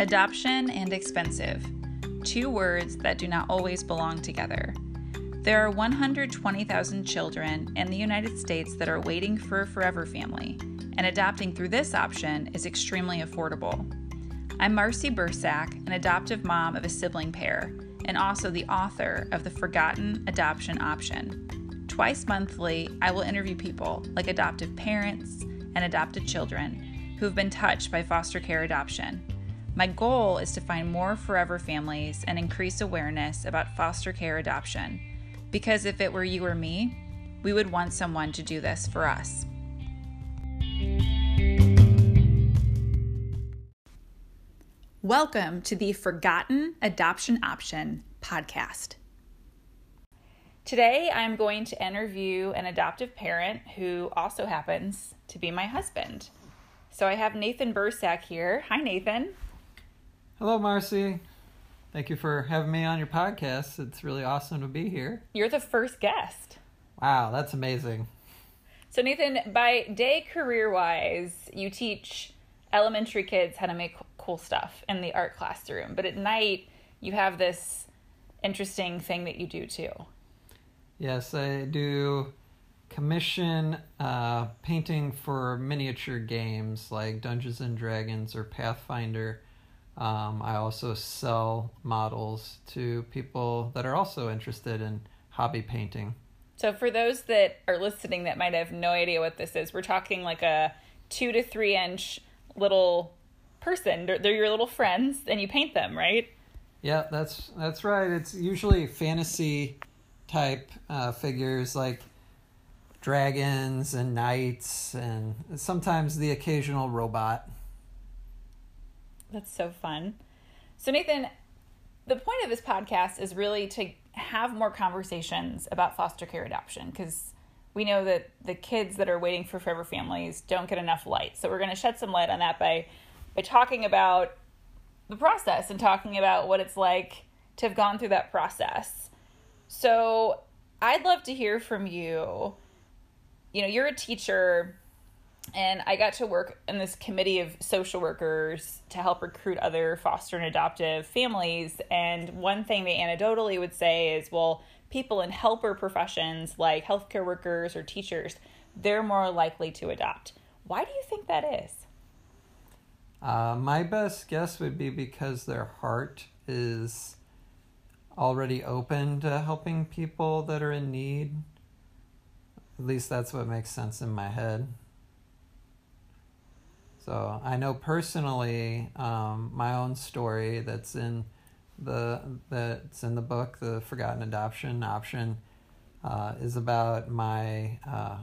Adoption and expensive. Two words that do not always belong together. There are 120,000 children in the United States that are waiting for a forever family, and adopting through this option is extremely affordable. I'm Marcy Bursack, an adoptive mom of a sibling pair, and also the author of The Forgotten Adoption Option. Twice monthly, I will interview people like adoptive parents and adopted children who have been touched by foster care adoption my goal is to find more forever families and increase awareness about foster care adoption. Because if it were you or me, we would want someone to do this for us. Welcome to the Forgotten Adoption Option podcast. Today, I'm going to interview an adoptive parent who also happens to be my husband. So I have Nathan Bursack here. Hi, Nathan. Hello, Marcy. Thank you for having me on your podcast. It's really awesome to be here. You're the first guest. Wow, that's amazing. So, Nathan, by day career wise, you teach elementary kids how to make cool stuff in the art classroom, but at night, you have this interesting thing that you do too. Yes, I do commission uh, painting for miniature games like Dungeons and Dragons or Pathfinder um, I also sell models to people that are also interested in hobby painting. So, for those that are listening that might have no idea what this is, we're talking like a two to three inch little person. They're, they're your little friends, and you paint them, right? Yeah, that's that's right. It's usually fantasy type uh, figures like dragons and knights, and sometimes the occasional robot. That's so fun. So, Nathan, the point of this podcast is really to have more conversations about foster care adoption because we know that the kids that are waiting for forever families don't get enough light. So, we're going to shed some light on that by, by talking about the process and talking about what it's like to have gone through that process. So, I'd love to hear from you. You know, you're a teacher and I got to work in this committee of social workers to help recruit other foster and adoptive families. And one thing they anecdotally would say is, well, people in helper professions like healthcare workers or teachers, they're more likely to adopt. Why do you think that is? Uh, my best guess would be because their heart is already open to helping people that are in need. At least that's what makes sense in my head. So I know personally um, my own story that's in the that's in the book, the Forgotten Adoption option, uh, is about my uh,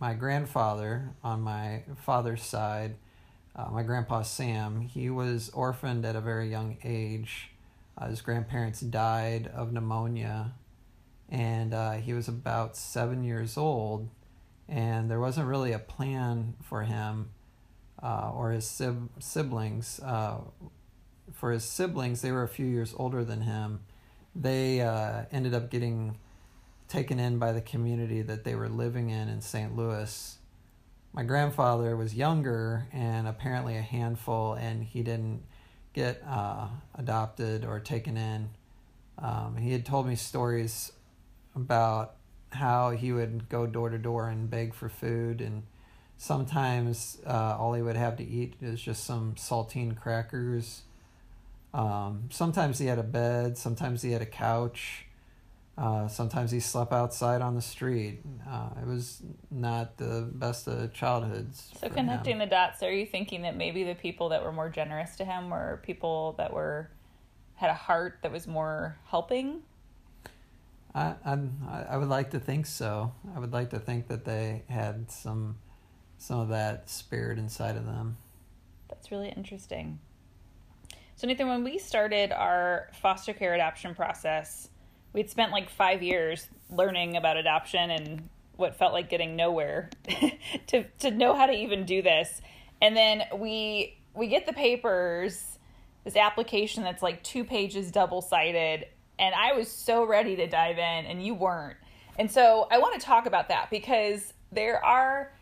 my grandfather on my father's side. Uh, my grandpa Sam, he was orphaned at a very young age. Uh, his grandparents died of pneumonia, and uh, he was about seven years old. And there wasn't really a plan for him uh, or his sib- siblings. Uh, for his siblings, they were a few years older than him. They uh, ended up getting taken in by the community that they were living in in St. Louis. My grandfather was younger and apparently a handful, and he didn't get uh, adopted or taken in. Um, he had told me stories about how he would go door to door and beg for food and sometimes uh, all he would have to eat is just some saltine crackers. Um, sometimes he had a bed, sometimes he had a couch, uh, sometimes he slept outside on the street. Uh, it was not the best of childhoods. So, connecting him. the dots, are you thinking that maybe the people that were more generous to him were people that were had a heart that was more helping? I, I I would like to think so. I would like to think that they had some some of that spirit inside of them. That's really interesting. So, Nathan, when we started our foster care adoption process, we'd spent like five years learning about adoption and what felt like getting nowhere to to know how to even do this. And then we we get the papers, this application that's like two pages double sided, and I was so ready to dive in, and you weren't. And so I want to talk about that because there are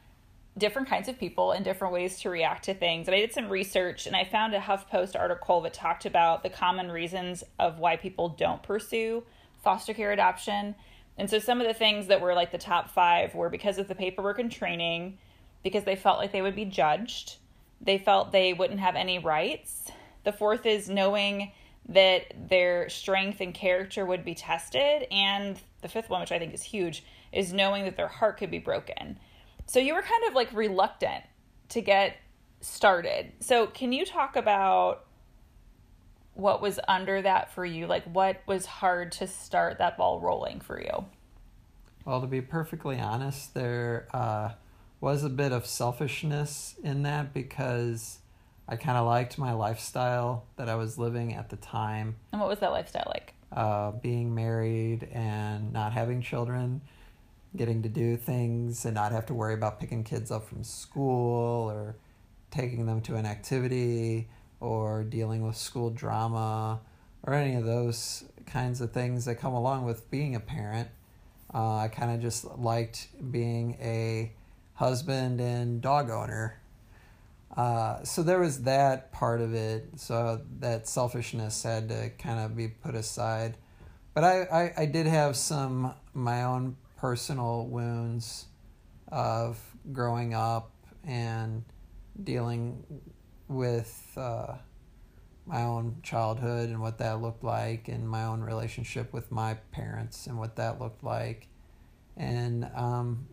different kinds of people and different ways to react to things. And I did some research and I found a HuffPost article that talked about the common reasons of why people don't pursue foster care adoption. And so some of the things that were like the top five were because of the paperwork and training, because they felt like they would be judged, they felt they wouldn't have any rights. The fourth is knowing that their strength and character would be tested. And the fifth one, which I think is huge, is knowing that their heart could be broken. So you were kind of like reluctant to get started. So can you talk about what was under that for you? Like what was hard to start that ball rolling for you? Well, to be perfectly honest, there uh, was a bit of selfishness in that because I kind of liked my lifestyle that I was living at the time. And what was that lifestyle like? Uh, being married and not having children getting to do things and not have to worry about picking kids up from school or taking them to an activity or dealing with school drama or any of those kinds of things that come along with being a parent. Uh, I kind of just liked being a husband and dog owner. Uh, so there was that part of it. So that selfishness had to kind of be put aside. But I, I, I did have some my own personal wounds of growing up and dealing with uh, my own childhood and what that looked like, and my own relationship with my parents and what that looked like. And um,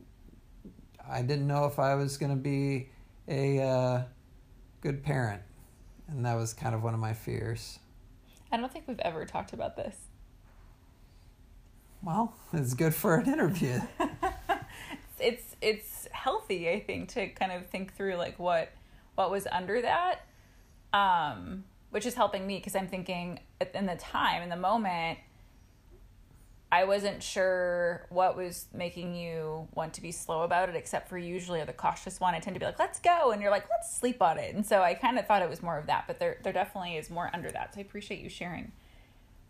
I didn't know if I was going to be a uh, good parent. And that was kind of one of my fears. I don't think we've ever talked about this. Well, it's good for an interview. it's it's healthy, I think, to kind of think through like what what was under that, um, which is helping me because I'm thinking in the time in the moment. I wasn't sure what was making you want to be slow about it, except for usually the cautious one. I tend to be like, let's go. And you're like, let's sleep on it. And so I kind of thought it was more of that, but there, there definitely is more under that. So I appreciate you sharing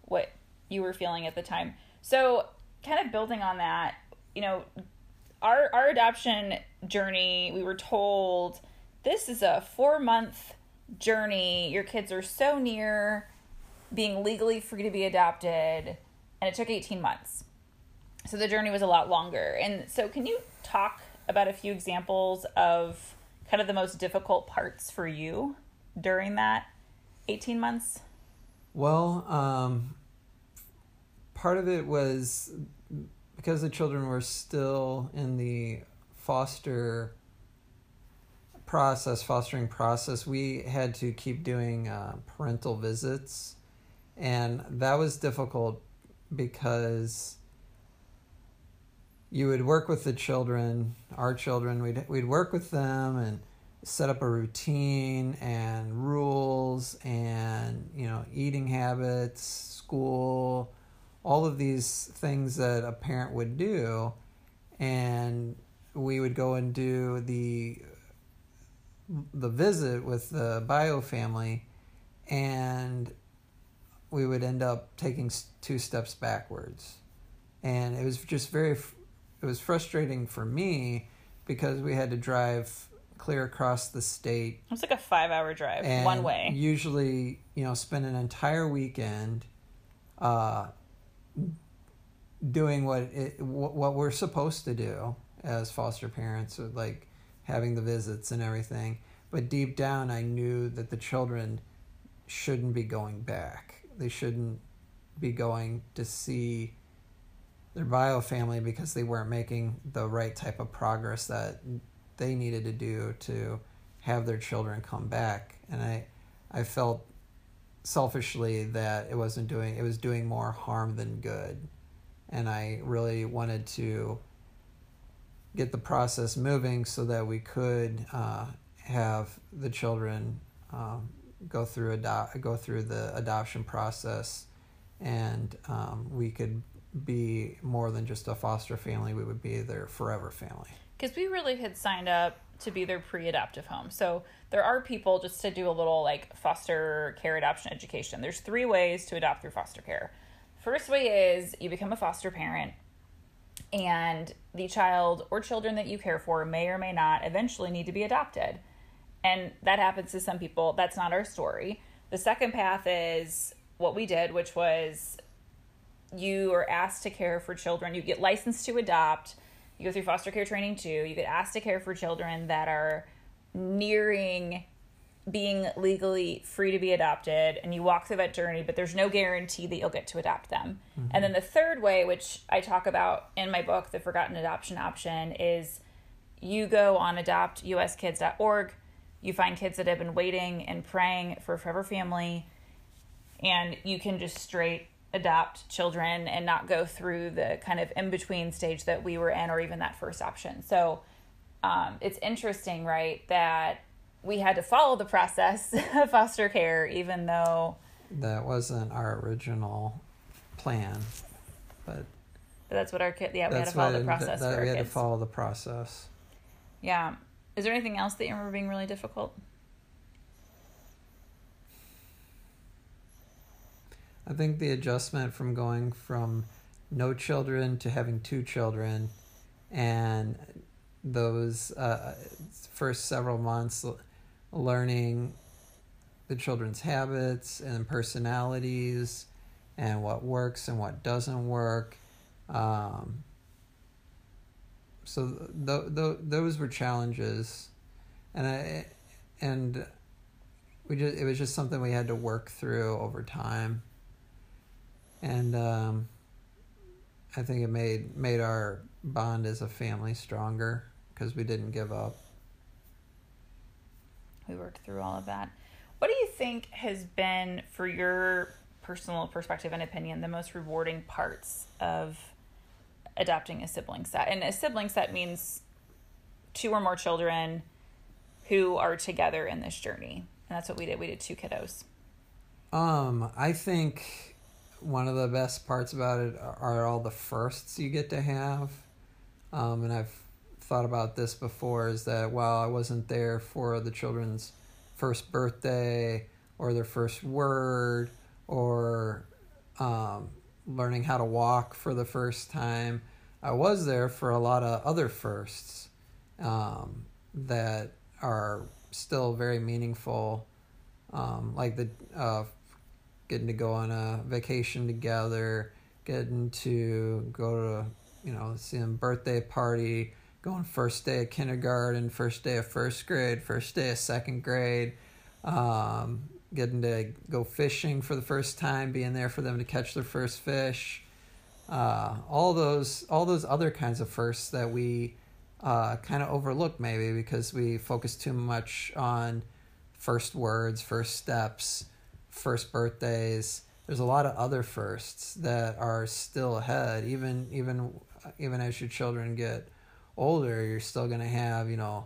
what you were feeling at the time. So, kind of building on that, you know, our our adoption journey, we were told this is a 4-month journey. Your kids are so near being legally free to be adopted, and it took 18 months. So the journey was a lot longer. And so can you talk about a few examples of kind of the most difficult parts for you during that 18 months? Well, um, part of it was because the children were still in the foster process, fostering process, we had to keep doing uh, parental visits. And that was difficult because you would work with the children, our children, we'd, we'd work with them and set up a routine and rules and, you know, eating habits, school, all of these things that a parent would do and we would go and do the the visit with the bio family and we would end up taking two steps backwards. And it was just very it was frustrating for me because we had to drive clear across the state. It was like a five hour drive one way. usually you know spend an entire weekend uh, doing what it, what we're supposed to do as foster parents, like having the visits and everything. But deep down, I knew that the children shouldn't be going back. They shouldn't be going to see their bio family because they weren't making the right type of progress that they needed to do to have their children come back. And I, I felt selfishly that it wasn't doing it was doing more harm than good. And i really wanted to get the process moving so that we could uh, have the children um, go through adopt go through the adoption process. And um, we could be more than just a foster family. We would be their forever family. Because we really had signed up to be their pre-adoptive home. So there are people just to do a little like foster care adoption education. There's three ways to adopt through foster care. First way is you become a foster parent. and the child or children that you care for may or may not eventually need to be adopted. And that happens to some people. That's not our story. The second path is what we did, which was you are asked to care for children. You get licensed to adopt. You go through foster care training too. You get asked to care for children that are nearing being legally free to be adopted and you walk through that journey but there's no guarantee that you'll get to adopt them mm-hmm. and then the third way which i talk about in my book the forgotten adoption option is you go on adoptuskids.org you find kids that have been waiting and praying for forever family and you can just straight adopt children and not go through the kind of in between stage that we were in or even that first option so um, it's interesting right that we had to follow the process of foster care, even though that wasn't our original plan. But, but that's what our kid. Yeah, we had to follow the process. That, that we had kids. to follow the process. Yeah. Is there anything else that you remember being really difficult? I think the adjustment from going from no children to having two children and those uh, first several months learning the children's habits and personalities and what works and what doesn't work. Um, so th- th- those were challenges, and I and we just it was just something we had to work through over time, and um, I think it made made our bond as a family stronger because we didn't give up we worked through all of that. What do you think has been, for your personal perspective and opinion, the most rewarding parts of adopting a sibling set? And a sibling set means two or more children who are together in this journey. And that's what we did. We did two kiddos. Um, I think one of the best parts about it are all the firsts you get to have. Um, and I've thought about this before is that while I wasn't there for the children's first birthday or their first word or um, learning how to walk for the first time, I was there for a lot of other firsts um, that are still very meaningful, um, like the uh, getting to go on a vacation together, getting to go to you know see them birthday party going first day of kindergarten, first day of first grade, first day of second grade, um, getting to go fishing for the first time, being there for them to catch their first fish, uh, all those all those other kinds of firsts that we uh, kind of overlook maybe because we focus too much on first words, first steps, first birthdays. There's a lot of other firsts that are still ahead, even even even as your children get older, you're still to have, you know,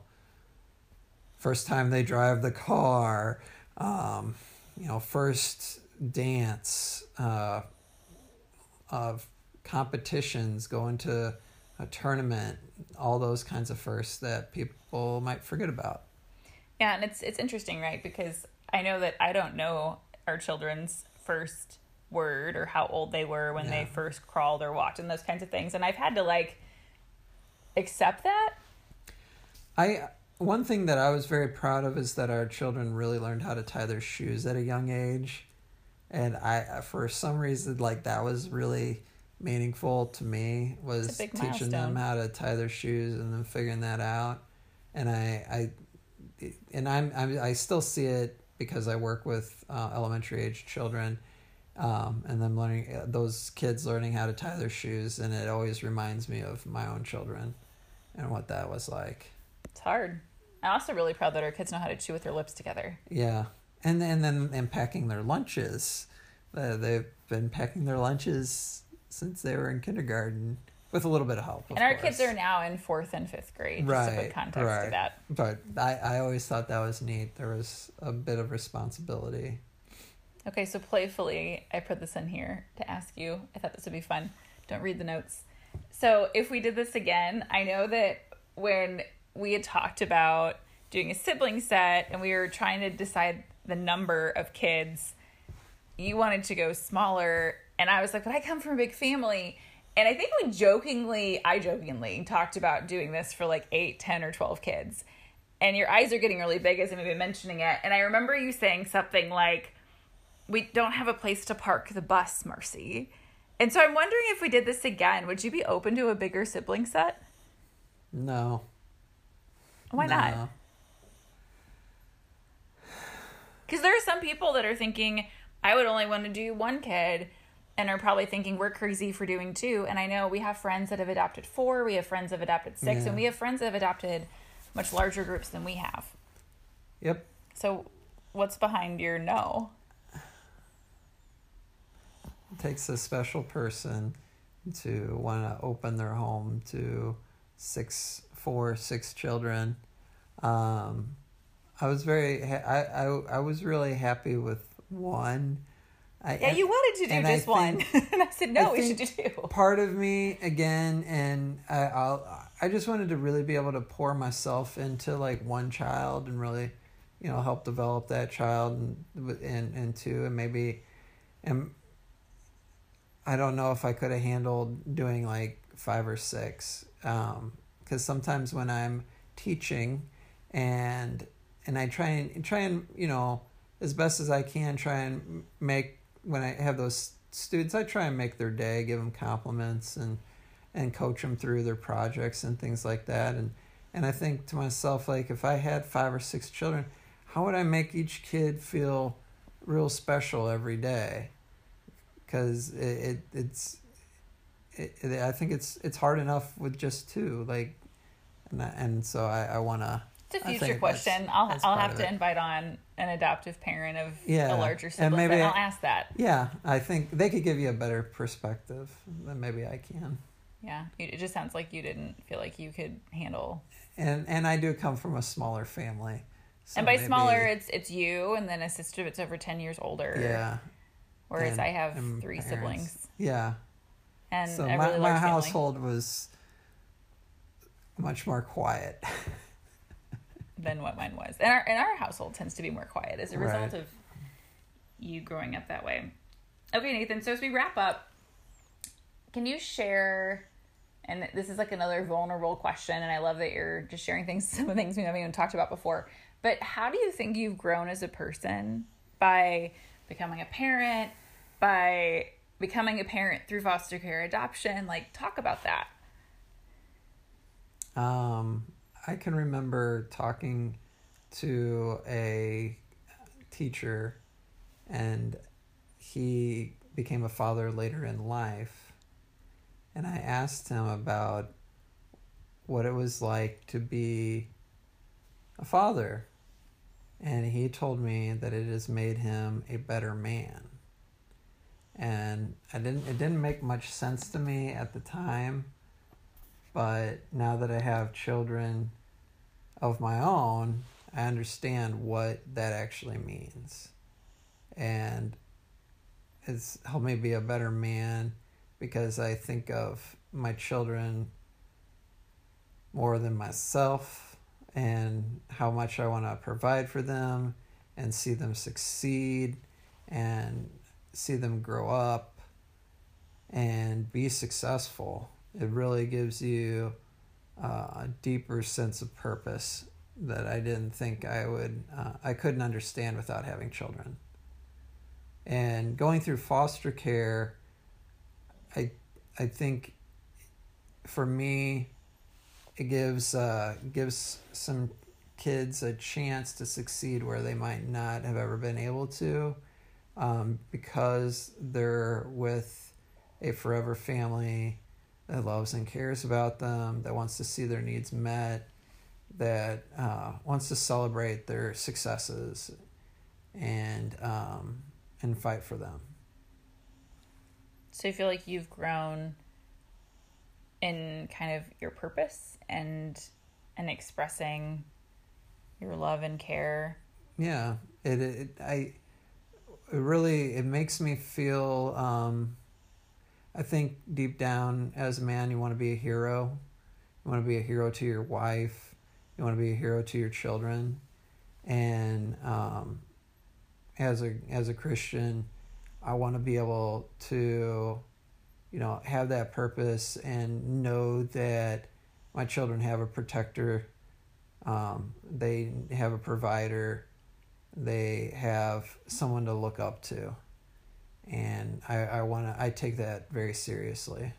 first time they drive the car, um, you know, first dance, uh, of competitions, going to a tournament, all those kinds of firsts that people might forget about. Yeah, and it's it's interesting, right? Because I know that I don't know our children's first word or how old they were when yeah. they first crawled or walked and those kinds of things. And I've had to like accept that? I one thing that I was very proud of is that our children really learned how to tie their shoes at a young age. And I for some reason like that was really meaningful to me was teaching milestone. them how to tie their shoes and then figuring that out. And I I and I'm, I'm I still see it because I work with uh, elementary age children um, and then learning uh, those kids learning how to tie their shoes and it always reminds me of my own children and what that was like. It's hard. I'm also really proud that our kids know how to chew with their lips together. Yeah. And then and then and packing their lunches. Uh, they've been packing their lunches since they were in kindergarten with a little bit of help. Of and our course. kids are now in fourth and fifth grade, right, just to put context right. to that. But I, I always thought that was neat. There was a bit of responsibility Okay, so playfully, I put this in here to ask you. I thought this would be fun. Don't read the notes. So, if we did this again, I know that when we had talked about doing a sibling set and we were trying to decide the number of kids, you wanted to go smaller. And I was like, but I come from a big family. And I think we jokingly, I jokingly talked about doing this for like 8, 10, or 12 kids. And your eyes are getting really big as I'm even mentioning it. And I remember you saying something like, We don't have a place to park the bus, Marcy. And so I'm wondering if we did this again, would you be open to a bigger sibling set? No. Why no. not? Because there are some people that are thinking, I would only want to do one kid, and are probably thinking we're crazy for doing two. And I know we have friends that have adopted four, we have friends that have adopted six, Yeah. and we have friends that have adopted much larger groups than we have. Yep. So, what's behind your no? It takes a special person to want to open their home to six, four, six children. Um, I was very, ha- I, I, I was really happy with one. I, Yeah, you wanted to do and I just one, think- and I said no. I we should do two. part of me again and I, I'll I just wanted to really be able to pour myself into like one child and really you know help develop that child and and, and two and maybe and I don't know if I could have handled doing like five or six um because sometimes when I'm teaching and and I try and try and you know as best as I can try and make when I have those students I try and make their day give them compliments and and coach them through their projects and things like that. And and I think to myself like if I had five or six children how would I make each kid feel real special every day? Because it, it it's it, I think it's it's hard enough with just two like and I, and so I, I want to It's a future question. that's- I'll that's I'll have to it. invite on an adoptive parent of Yeah, a larger sibling, and maybe I'll ask that. yeah I think they could give you a better perspective than maybe I can Yeah, it just sounds like you didn't feel like you could handle. and and I do come from a smaller family so and by maybe- smaller, it's it's you and then a sister that's over ten years older. yeah Whereas and- I have three parents. siblings yeah and so my, really my family. household was much more quiet than what mine was. And our and our household tends to be more quiet as a result Right. of you growing up that way. Okay, Nathan. So as we wrap up, can you share? And this is like another vulnerable question, and I love that you're just sharing things, some of the things we haven't even talked about before. But how do you think you've grown as a person by becoming a parent, by becoming a parent through foster care adoption? Like, talk about that. Um, I can remember talking to a teacher, and he became a father later in life. And I asked him about what it was like to be a father. And he told me that it has made him a better man. And I didn't it didn't make much sense to me at the time but now that I have children of my own, I understand what that actually means. And it's helped me be a better man because I think of my children more than myself and how much I want to provide for them and see them succeed and see them grow up and be successful. It really gives you uh, a deeper sense of purpose that I didn't think I would, uh, I couldn't understand without having children. And going through foster care, I, I think for me, it gives uh, gives some kids a chance to succeed where they might not have ever been able to, um, because they're with a forever family that loves and cares about them, that wants to see their needs met, that uh, wants to celebrate their successes, and um, and fight for them. So you feel like you've grown in kind of your purpose and and expressing your love and care. Yeah, it, it I it really it makes me feel. Um, I think deep down, as a man, you want to be a hero. You want to be a hero to your wife. You want to be a hero to your children, and um, as a as a Christian, I want to be able to you know, have that purpose and know that my children have a protector, um, they have a provider, they have someone to look up to. And I, I want to, I take that very seriously.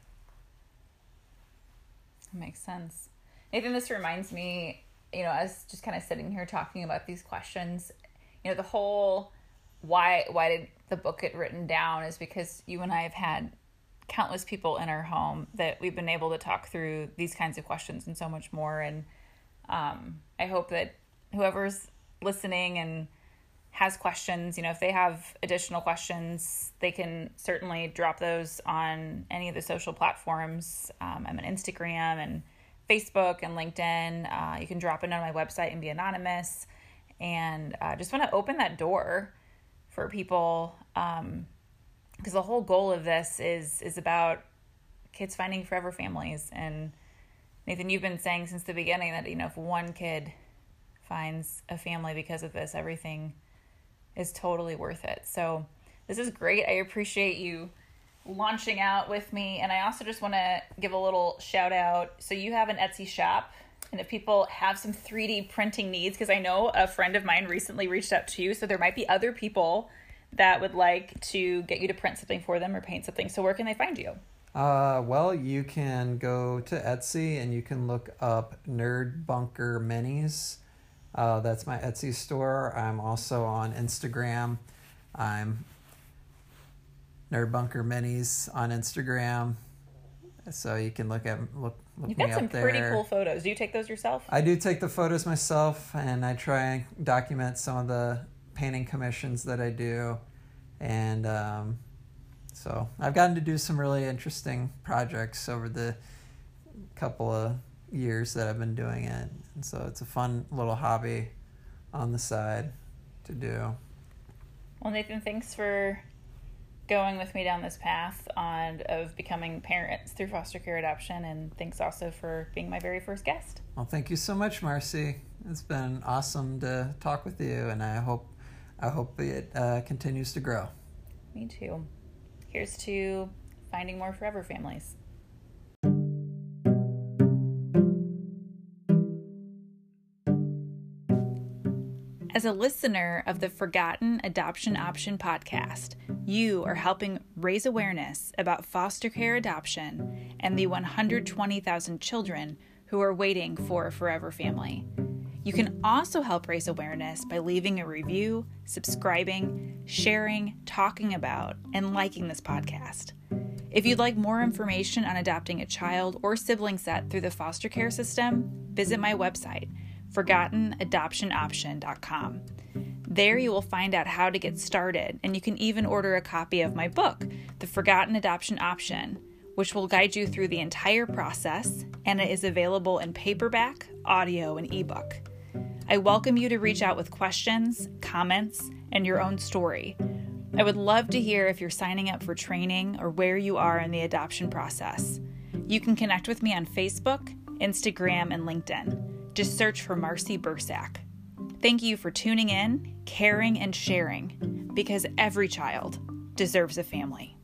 That makes sense. Nathan, this reminds me, you know, as just kind of sitting here talking about these questions, you know, the whole why why did the book get written down is because you and I have had countless people in our home that we've been able to talk through these kinds of questions and so much more. And um, I hope that whoever's listening and has questions, you know, if they have additional questions, they can certainly drop those on any of the social platforms. Um, I'm on Instagram and Facebook and LinkedIn. Uh, you can drop it on my website and be anonymous. And uh, just want to open that door for people um, because the whole goal of this is is about kids finding forever families and Nathan you've been saying since the beginning that you know if one kid finds a family because of this everything is totally worth it so this is great I appreciate you launching out with me and I also just want to give a little shout out so you have an Etsy shop and if people have some 3D printing needs because I know a friend of mine recently reached out to you so there might be other people that would like to get you to print something for them or paint something. So where can they find you? Uh, well, you can go to Etsy and you can look up Nerd Bunker Minis. Uh, that's my Etsy store. I'm also on Instagram. I'm Nerd Bunker Minis on Instagram. So you can look at look look You've me got some pretty cool photos. Do you take those yourself? I do take the photos myself, and I try and document some of the painting commissions that I do, and um, so I've gotten to do some really interesting projects over the couple of years that I've been doing it, and so it's a fun little hobby on the side to do. Well, Nathan, thanks for going with me down this path on of becoming parents through foster care adoption, and thanks also for being my very first guest. Well, thank you so much, Marcy. It's been awesome to talk with you, and I hope I hope it uh, continues to grow. Me too. Here's to finding more forever families. As a listener of the Forgotten Adoption Option podcast, you are helping raise awareness about foster care adoption and the 120,000 children who are waiting for a forever family. You can also help raise awareness by leaving a review, subscribing, sharing, talking about, and liking this podcast. If you'd like more information on adopting a child or sibling set through the foster care system, visit my website, forgottenadoptionoption.com. There you will find out how to get started, and you can even order a copy of my book, The Forgotten Adoption Option, which will guide you through the entire process, and it is available in paperback, audio, and ebook. I welcome you to reach out with questions, comments, and your own story. I would love to hear if you're signing up for training or where you are in the adoption process. You can connect with me on Facebook, Instagram, and LinkedIn. Just search for Marcy Bursack. Thank you for tuning in, caring, and sharing because every child deserves a family.